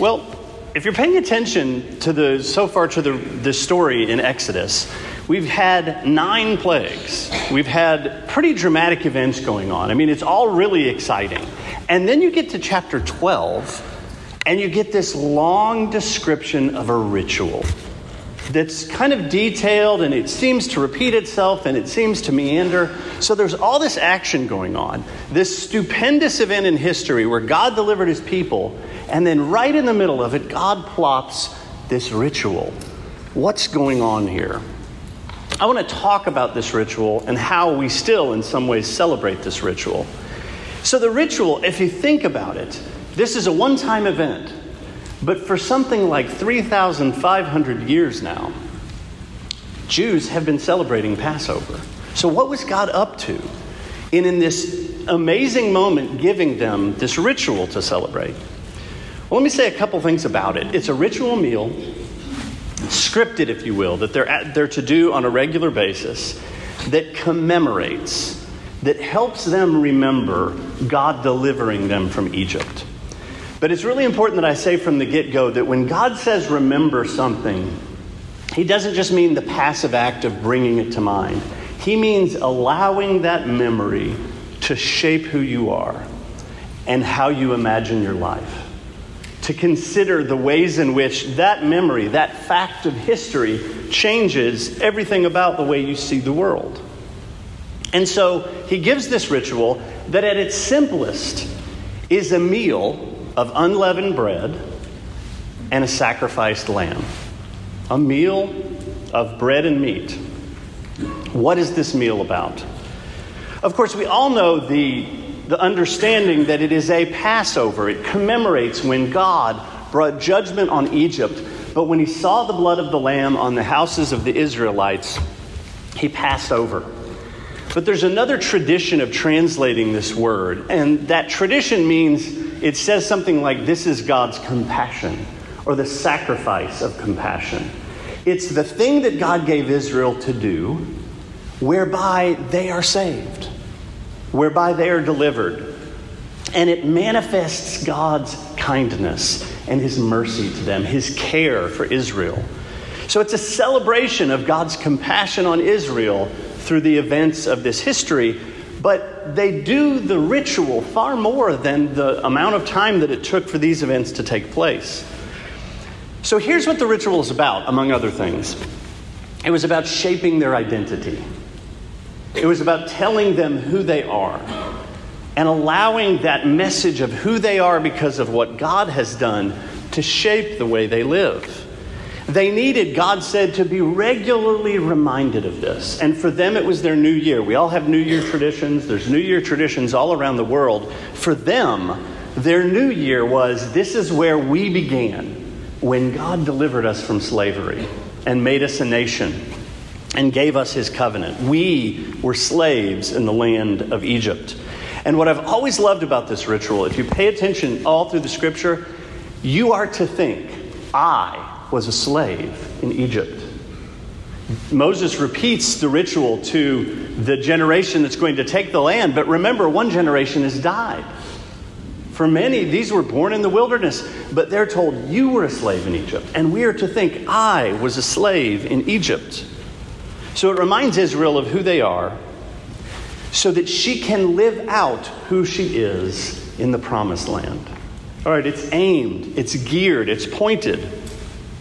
Well, if you're paying attention to the so far to the, the story in Exodus, we've had nine plagues. We've had pretty dramatic events going on. I mean, it's all really exciting. And then you get to chapter 12, and you get this long description of a ritual that's kind of detailed and it seems to repeat itself and it seems to meander. So there's all this action going on, this stupendous event in history where God delivered his people, and then right in the middle of it, God plops this ritual. What's going on here? I want to talk about this ritual and how we still, in some ways, celebrate this ritual. So, the ritual, if you think about it, this is a one time event. But for something like 3,500 years now, Jews have been celebrating Passover. So, what was God up to in, in this amazing moment giving them this ritual to celebrate? Well, let me say a couple things about it. It's a ritual meal, scripted, if you will, that they're, at, they're to do on a regular basis, that commemorates, that helps them remember God delivering them from Egypt. But it's really important that I say from the get go that when God says remember something, He doesn't just mean the passive act of bringing it to mind, He means allowing that memory to shape who you are and how you imagine your life. To consider the ways in which that memory, that fact of history, changes everything about the way you see the world. And so he gives this ritual that at its simplest is a meal of unleavened bread and a sacrificed lamb. A meal of bread and meat. What is this meal about? Of course, we all know the, the understanding that it is a Passover. It commemorates when God brought judgment on Egypt, but when he saw the blood of the lamb on the houses of the Israelites, he passed over. But there's another tradition of translating this word, and that tradition means it says something like, This is God's compassion, or the sacrifice of compassion. It's the thing that God gave Israel to do, whereby they are saved, whereby they are delivered. And it manifests God's kindness and his mercy to them, his care for Israel. So it's a celebration of God's compassion on Israel through the events of this history but they do the ritual far more than the amount of time that it took for these events to take place. So here's what the ritual is about, among other things it was about shaping their identity, it was about telling them who they are. And allowing that message of who they are because of what God has done to shape the way they live. They needed, God said, to be regularly reminded of this. And for them, it was their new year. We all have New Year traditions, there's New Year traditions all around the world. For them, their new year was this is where we began when God delivered us from slavery and made us a nation and gave us his covenant. We were slaves in the land of Egypt. And what I've always loved about this ritual, if you pay attention all through the scripture, you are to think, I was a slave in Egypt. Moses repeats the ritual to the generation that's going to take the land, but remember, one generation has died. For many, these were born in the wilderness, but they're told, You were a slave in Egypt. And we are to think, I was a slave in Egypt. So it reminds Israel of who they are so that she can live out who she is in the promised land. All right, it's aimed, it's geared, it's pointed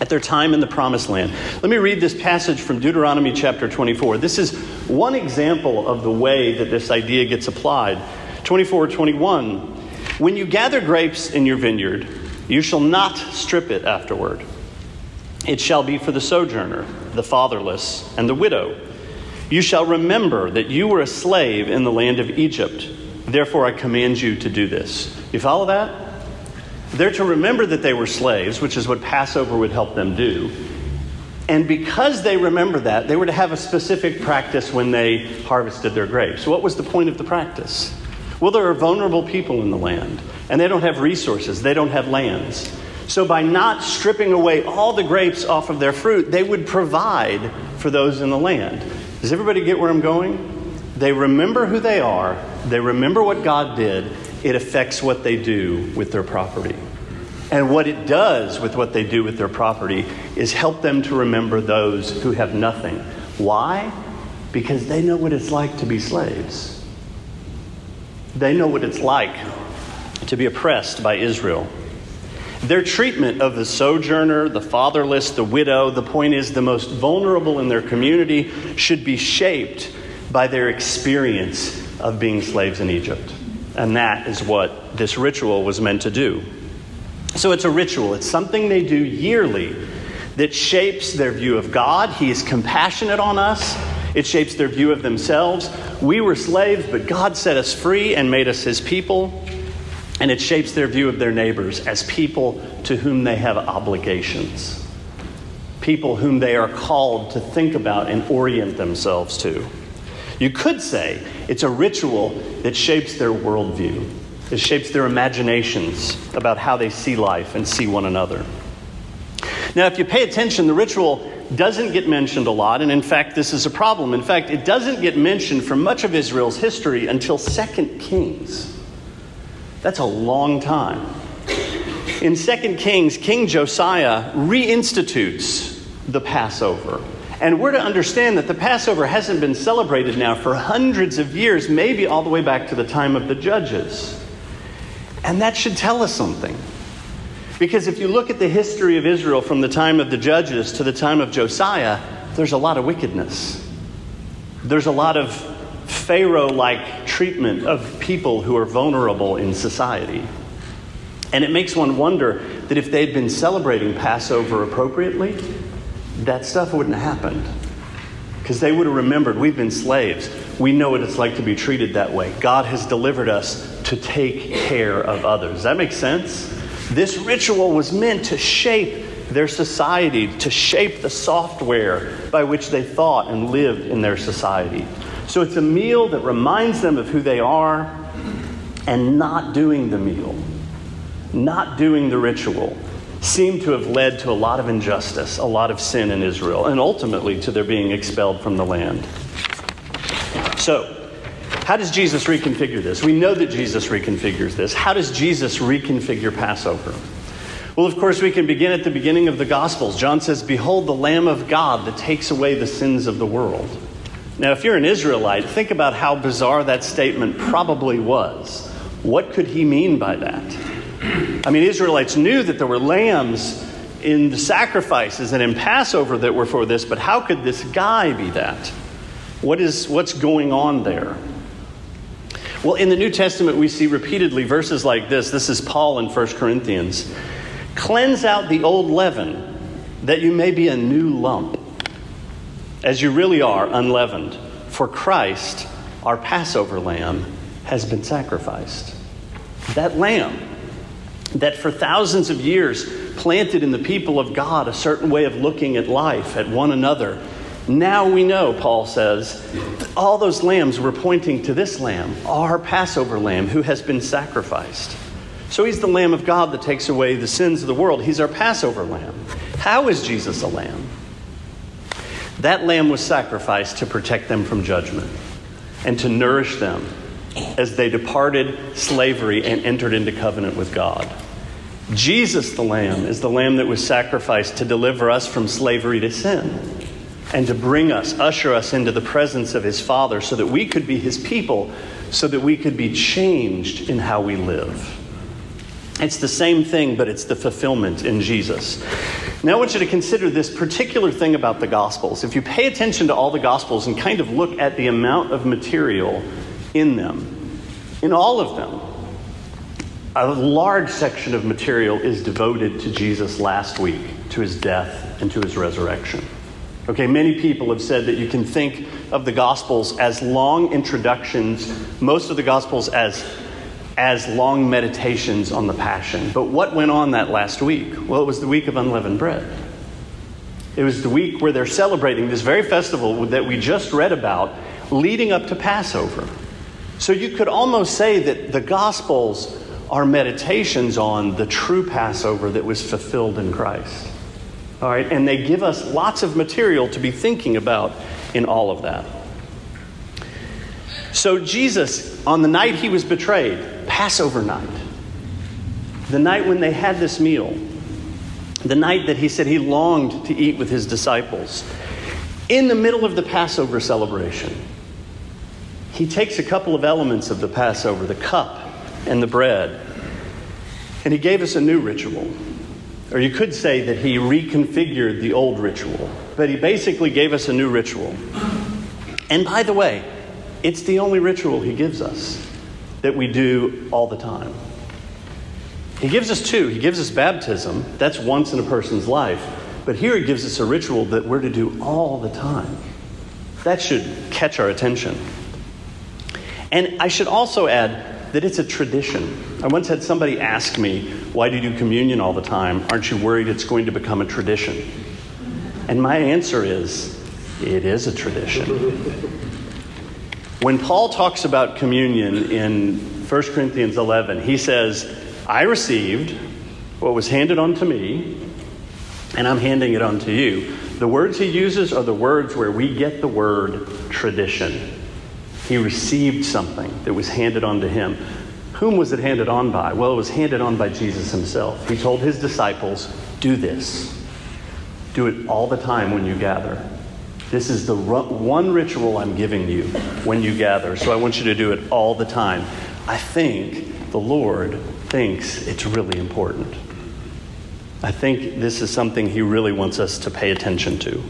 at their time in the promised land. Let me read this passage from Deuteronomy chapter 24. This is one example of the way that this idea gets applied. 24 21. When you gather grapes in your vineyard, you shall not strip it afterward. It shall be for the sojourner, the fatherless, and the widow. You shall remember that you were a slave in the land of Egypt. Therefore, I command you to do this. You follow that? They're to remember that they were slaves, which is what Passover would help them do. And because they remember that, they were to have a specific practice when they harvested their grapes. What was the point of the practice? Well, there are vulnerable people in the land, and they don't have resources, they don't have lands. So, by not stripping away all the grapes off of their fruit, they would provide for those in the land. Does everybody get where I'm going? They remember who they are, they remember what God did, it affects what they do with their property. And what it does with what they do with their property is help them to remember those who have nothing. Why? Because they know what it's like to be slaves. They know what it's like to be oppressed by Israel. Their treatment of the sojourner, the fatherless, the widow, the point is the most vulnerable in their community should be shaped by their experience of being slaves in Egypt. And that is what this ritual was meant to do. So it's a ritual, it's something they do yearly that shapes their view of God. He is compassionate on us, it shapes their view of themselves. We were slaves, but God set us free and made us his people. And it shapes their view of their neighbors as people to whom they have obligations, people whom they are called to think about and orient themselves to. You could say it's a ritual that shapes their worldview. It shapes their imaginations about how they see life and see one another. Now, if you pay attention, the ritual doesn't get mentioned a lot, and in fact, this is a problem. In fact, it doesn't get mentioned for much of Israel's history until 2 Kings. That's a long time. In 2 Kings, King Josiah reinstitutes the Passover. And we're to understand that the Passover hasn't been celebrated now for hundreds of years, maybe all the way back to the time of the judges. And that should tell us something. Because if you look at the history of Israel from the time of the judges to the time of Josiah, there's a lot of wickedness. There's a lot of Pharaoh like treatment of people who are vulnerable in society. And it makes one wonder that if they'd been celebrating Passover appropriately, that stuff wouldn't have happened. Because they would have remembered we've been slaves. We know what it's like to be treated that way. God has delivered us to take care of others. Does that make sense? This ritual was meant to shape their society, to shape the software by which they thought and lived in their society. So it's a meal that reminds them of who they are and not doing the meal, not doing the ritual, seemed to have led to a lot of injustice, a lot of sin in Israel, and ultimately to their being expelled from the land. So, how does Jesus reconfigure this? We know that Jesus reconfigures this. How does Jesus reconfigure Passover? Well, of course, we can begin at the beginning of the Gospels. John says, Behold, the Lamb of God that takes away the sins of the world. Now, if you're an Israelite, think about how bizarre that statement probably was. What could he mean by that? I mean, Israelites knew that there were lambs in the sacrifices and in Passover that were for this, but how could this guy be that? What is, what's going on there? Well, in the New Testament, we see repeatedly verses like this. This is Paul in 1 Corinthians. Cleanse out the old leaven, that you may be a new lump as you really are, unleavened. For Christ, our Passover lamb, has been sacrificed. That lamb that for thousands of years planted in the people of God a certain way of looking at life, at one another. Now we know, Paul says, all those lambs were pointing to this lamb, our Passover lamb, who has been sacrificed. So he's the Lamb of God that takes away the sins of the world. He's our Passover lamb. How is Jesus a lamb? That lamb was sacrificed to protect them from judgment and to nourish them as they departed slavery and entered into covenant with God. Jesus, the Lamb, is the Lamb that was sacrificed to deliver us from slavery to sin and to bring us, usher us into the presence of His Father so that we could be His people, so that we could be changed in how we live. It's the same thing, but it's the fulfillment in Jesus. Now, I want you to consider this particular thing about the Gospels. If you pay attention to all the Gospels and kind of look at the amount of material in them, in all of them, a large section of material is devoted to Jesus last week, to his death, and to his resurrection. Okay, many people have said that you can think of the Gospels as long introductions, most of the Gospels as as long meditations on the Passion. But what went on that last week? Well, it was the week of unleavened bread. It was the week where they're celebrating this very festival that we just read about leading up to Passover. So you could almost say that the Gospels are meditations on the true Passover that was fulfilled in Christ. All right, and they give us lots of material to be thinking about in all of that. So, Jesus, on the night he was betrayed, Passover night, the night when they had this meal, the night that he said he longed to eat with his disciples, in the middle of the Passover celebration, he takes a couple of elements of the Passover, the cup and the bread, and he gave us a new ritual. Or you could say that he reconfigured the old ritual, but he basically gave us a new ritual. And by the way, it's the only ritual he gives us that we do all the time. He gives us two. He gives us baptism, that's once in a person's life. But here he gives us a ritual that we're to do all the time. That should catch our attention. And I should also add that it's a tradition. I once had somebody ask me, Why do you do communion all the time? Aren't you worried it's going to become a tradition? And my answer is, It is a tradition. When Paul talks about communion in 1 Corinthians 11, he says, I received what was handed on to me, and I'm handing it on to you. The words he uses are the words where we get the word tradition. He received something that was handed on to him. Whom was it handed on by? Well, it was handed on by Jesus himself. He told his disciples, Do this. Do it all the time when you gather. This is the one ritual I'm giving you when you gather, so I want you to do it all the time. I think the Lord thinks it's really important. I think this is something He really wants us to pay attention to.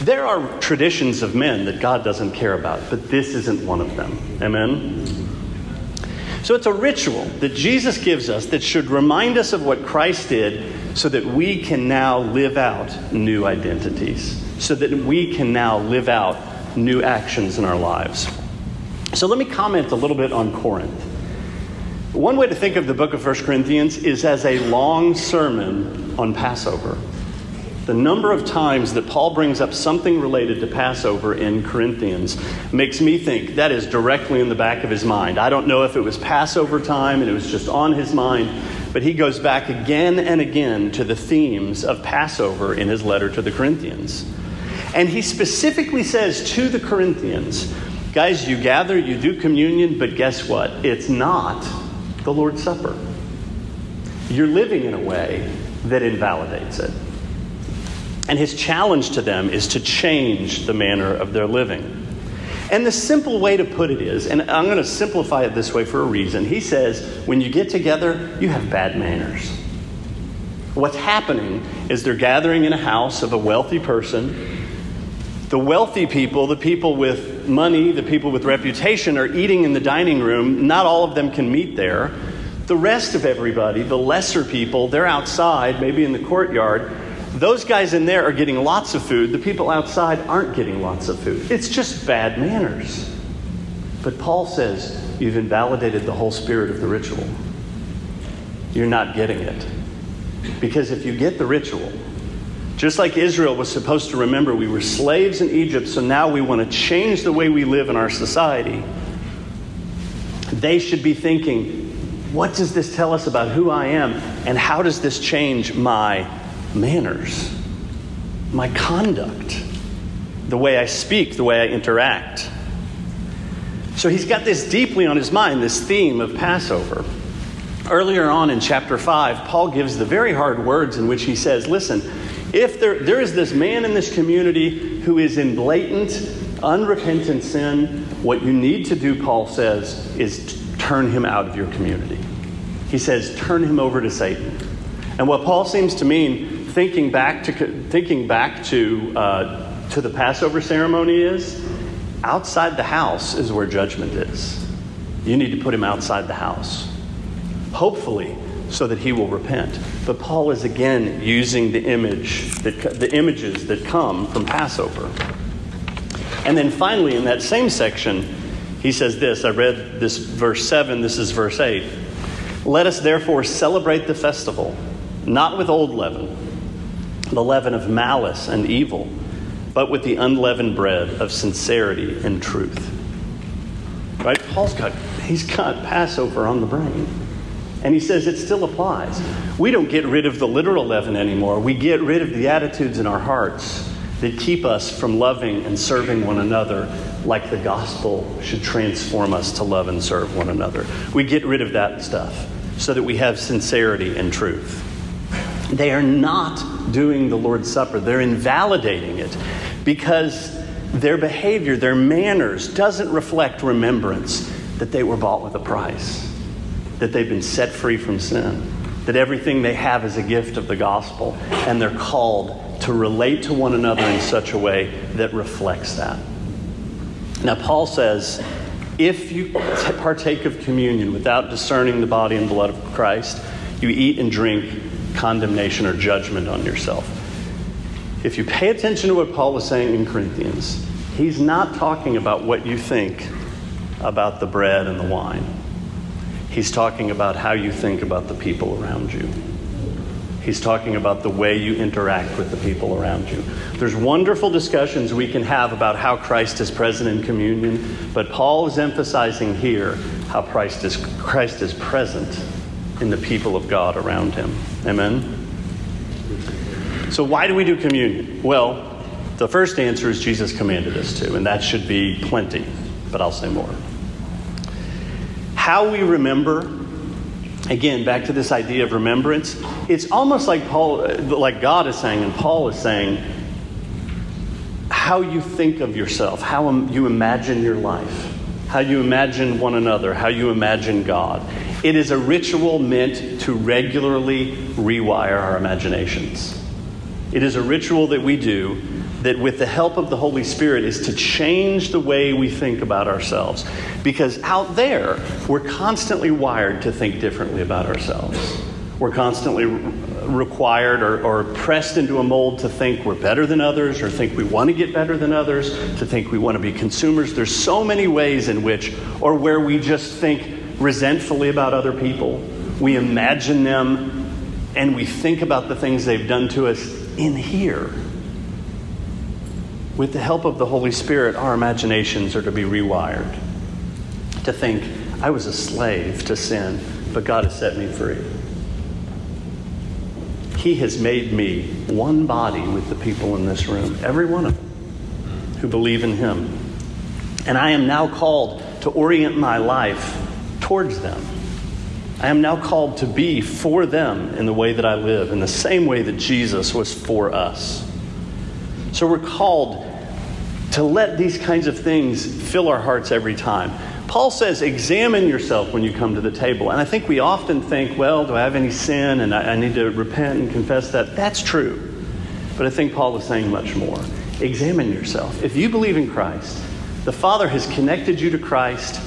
There are traditions of men that God doesn't care about, but this isn't one of them. Amen? So it's a ritual that Jesus gives us that should remind us of what Christ did so that we can now live out new identities, so that we can now live out new actions in our lives. So let me comment a little bit on Corinth. One way to think of the book of 1 Corinthians is as a long sermon on Passover the number of times that Paul brings up something related to Passover in Corinthians makes me think that is directly in the back of his mind. I don't know if it was Passover time and it was just on his mind, but he goes back again and again to the themes of Passover in his letter to the Corinthians. And he specifically says to the Corinthians, guys, you gather, you do communion, but guess what? It's not the Lord's Supper. You're living in a way that invalidates it. And his challenge to them is to change the manner of their living. And the simple way to put it is, and I'm going to simplify it this way for a reason. He says, when you get together, you have bad manners. What's happening is they're gathering in a house of a wealthy person. The wealthy people, the people with money, the people with reputation, are eating in the dining room. Not all of them can meet there. The rest of everybody, the lesser people, they're outside, maybe in the courtyard, those guys in there are getting lots of food. The people outside aren't getting lots of food. It's just bad manners. But Paul says you've invalidated the whole spirit of the ritual. You're not getting it. Because if you get the ritual, just like Israel was supposed to remember we were slaves in Egypt, so now we want to change the way we live in our society, they should be thinking, what does this tell us about who I am, and how does this change my manners, my conduct, the way I speak, the way I interact. So he's got this deeply on his mind, this theme of Passover. Earlier on in chapter 5, Paul gives the very hard words in which he says, Listen, if there, there is this man in this community who is in blatant, unrepentant sin, what you need to do, Paul says, is turn him out of your community. He says, turn him over to Satan. And what Paul seems to mean thinking back to, thinking back to, uh, to the Passover ceremony is outside the house is where judgment is. You need to put him outside the house. Hopefully, so that he will repent. But Paul is again using the image that, the images that come from Passover. And then finally, in that same section, he says this. I read this verse 7, this is verse 8. Let us therefore celebrate the festival, not with old leaven the leaven of malice and evil, but with the unleavened bread of sincerity and truth. Right? Paul's got, he's got Passover on the brain. And he says it still applies. We don't get rid of the literal leaven anymore. We get rid of the attitudes in our hearts that keep us from loving and serving one another like the gospel should transform us to love and serve one another. We get rid of that stuff. so that we have sincerity and truth. They are not doing the Lord's Supper, they're invalidating it because their behavior, their manners, doesn't reflect remembrance that they were bought with a price, that they've been set free from sin, that everything they have is a gift of the gospel, and they're called to relate to one another in such a way that reflects that. Now, Paul says, if you partake of communion without discerning the body and blood of Christ, you eat and drink condemnation or judgment on yourself. If you pay attention to what Paul was saying in Corinthians, he's not talking about what you think about the bread and the wine. He's talking about how you think about the people around you. He's talking about the way you interact with the people around you. There's wonderful discussions we can have about how Christ is present in communion, but Paul is emphasizing here how Christ is, Christ is present in the people of God around him. Amen? So, why do we do communion? Well, the first answer is Jesus commanded us to, and that should be plenty, but I'll say more. How we remember again back to this idea of remembrance it's almost like paul like god is saying and paul is saying how you think of yourself how you imagine your life how you imagine one another how you imagine god it is a ritual meant to regularly rewire our imaginations it is a ritual that we do that, with the help of the Holy Spirit, is to change the way we think about ourselves. Because out there, we're constantly wired to think differently about ourselves. We're constantly required or, or, pressed into a mold to think we're better than others or think we want to get better than others, to think we want to be consumers. There's so many ways in which, or where we just think resentfully about other people. We imagine them and we think about the things they've done to us in here. With the help of the Holy Spirit, our imaginations are to be rewired. To think, I was a slave to sin, but God has set me free. He has made me one body with the people in this room, every one of them who believe in Him. And I am now called to orient my life towards them. I am now called to be for them in the way that I live, in the same way that Jesus was for us. So we're called to let these kinds of things fill our hearts every time. Paul says, examine yourself when you come to the table. And I think we often think, well, do I have any sin and I, I need to repent and confess that? That's true. But I think Paul is saying much more. Examine yourself. If you believe in Christ, the Father has connected you to Christ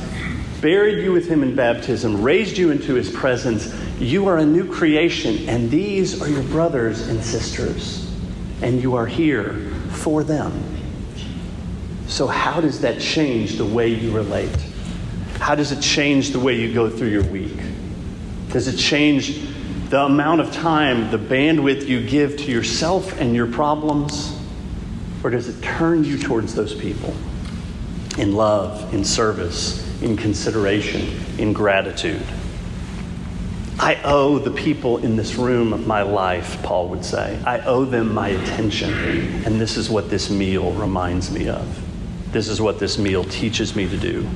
buried you with him in baptism, raised you into his presence. You are a new creation, and these are your brothers and sisters, and you are here for them. So, how does that change the way you relate? How does it change the way you go through your week? Does it change the amount of time, the bandwidth you give to yourself and your problems? Or does it turn you towards those people in love, in service, in consideration, in gratitude. I owe the people in this room my life, Paul would say. I owe them my attention. And this is what this meal reminds me of. This is what this meal teaches me to do.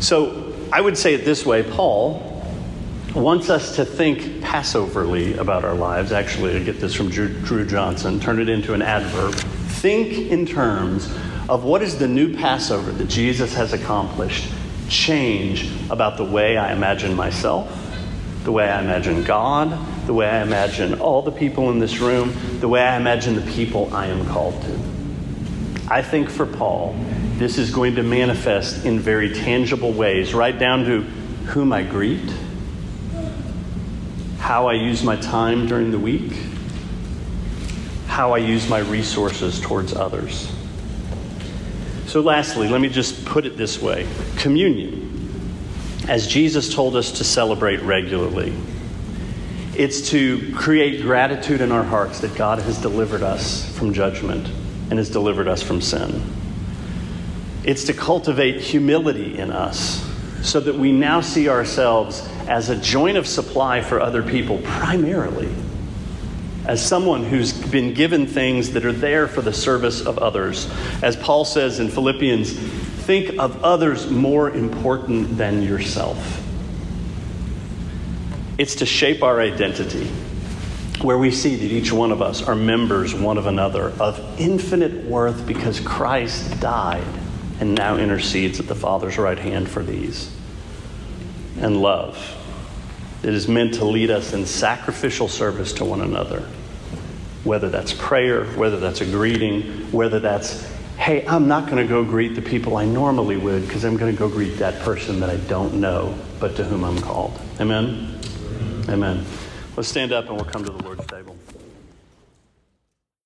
So I would say it this way Paul wants us to think Passoverly about our lives. Actually, I get this from Drew, Drew Johnson, turn it into an adverb. Think in terms of what is the new Passover that Jesus has accomplished change about the way I imagine myself, the way I imagine God, the way I imagine all the people in this room, the way I imagine the people I am called to. I think for Paul, this is going to manifest in very tangible ways, right down to whom I greet, how I use my time during the week, how I use my resources towards others. So, lastly, let me just put it this way communion, as Jesus told us to celebrate regularly, it's to create gratitude in our hearts that God has delivered us from judgment and has delivered us from sin. It's to cultivate humility in us so that we now see ourselves as a joint of supply for other people primarily as someone who's been given things that are there for the service of others. As Paul says in Philippians, think of others more important than yourself. It's to shape our identity, where we see that each one of us are members one of another of infinite worth because Christ died and now intercedes at the Father's right hand for these. And love. It is meant to lead us in sacrificial service to one another whether that's prayer, whether that's a greeting, whether that's, hey, I'm not going to go greet the people I normally would because I'm going to go greet that person that I don't know, but to whom I'm called. Amen? Amen. Let's stand up and we'll come to the Lord's table.